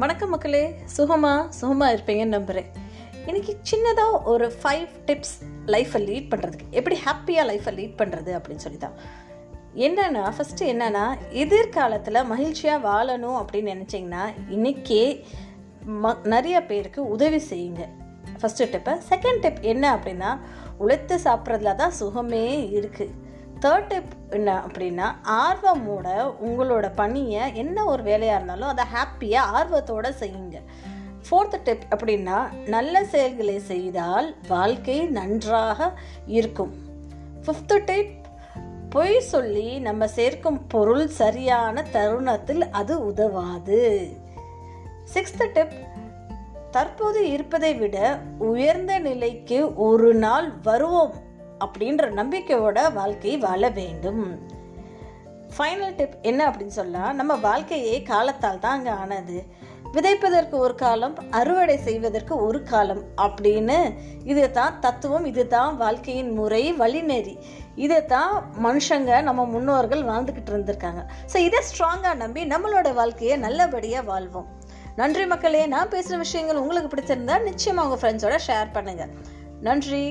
வணக்கம் மக்களே. சுகமாக சுகமாக இருப்பீங்கன்னு நம்புகிறேன் இன்றைக்கி சின்னதாக ஒரு ஃபைவ் டிப்ஸ் லைஃப்பை லீட் பண்ணுறதுக்கு எப்படி ஹாப்பியாக லைஃப்பை லீட் பண்ணுறது அப்படின்னு சொல்லி தான் என்னென்னா ஃபஸ்ட்டு என்னென்னா எதிர்காலத்தில் மகிழ்ச்சியாக வாழணும் அப்படின்னு நினச்சிங்கன்னா இன்றைக்கே ம நிறைய பேருக்கு உதவி செய்யுங்க. ஃபஸ்ட்டு டிப்பு செகண்ட் டிப் என்ன அப்படின்னா உழைத்து சாப்பிட்றதுல தான் சுகமே இருக்குது தேர்ட் டிப் என்ன அப்படின்னா ஆர்வமோட உங்களோட பணியை என்ன ஒரு வேலையாக இருந்தாலும் அதை ஹாப்பியாக ஆர்வத்தோடு செய்யுங்க. ஃபோர்த் டிப் அப்படின்னா நல்ல செயல்களை செய்தால் வாழ்க்கை நன்றாக இருக்கும். ஃபிஃப்த்து டிப் பொய் சொல்லி நம்ம சேர்க்கும் பொருள் சரியான தருணத்தில் அது உதவாது. சிக்ஸ்த் டிப் தற்போது இருப்பதை விட உயர்ந்த நிலைக்கு ஒரு நாள் வருவோம். அப்படின்ற நம்பிக்கையோட வாழ்க்கை வாழ வேண்டும். ஃபைனல் டிப் என்ன அப்படின்னு சொன்னால் நம்ம வாழ்க்கையே காலத்தால் தான் அங்கே ஆனது. விதைப்பதற்கு ஒரு காலம் அறுவடை செய்வதற்கு ஒரு காலம் அப்படின்னு இது தான் தத்துவம் இது தான் வாழ்க்கையின் முறை வழிநெறி. இதை தான் மனுஷங்க நம்ம முன்னோர்கள் வாழ்ந்துக்கிட்டு இருந்திருக்காங்க. ஸோ இதை ஸ்ட்ராங்காக நம்பி நம்மளோட வாழ்க்கையை நல்லபடியாக வாழ்வோம். நன்றி மக்களே நான் பேசுகிற விஷயங்கள் உங்களுக்கு பிடிச்சிருந்தா நிச்சயமாக உங்கள் ஃப்ரெண்ட்ஸோட ஷேர் பண்ணுங்கள் நன்றி.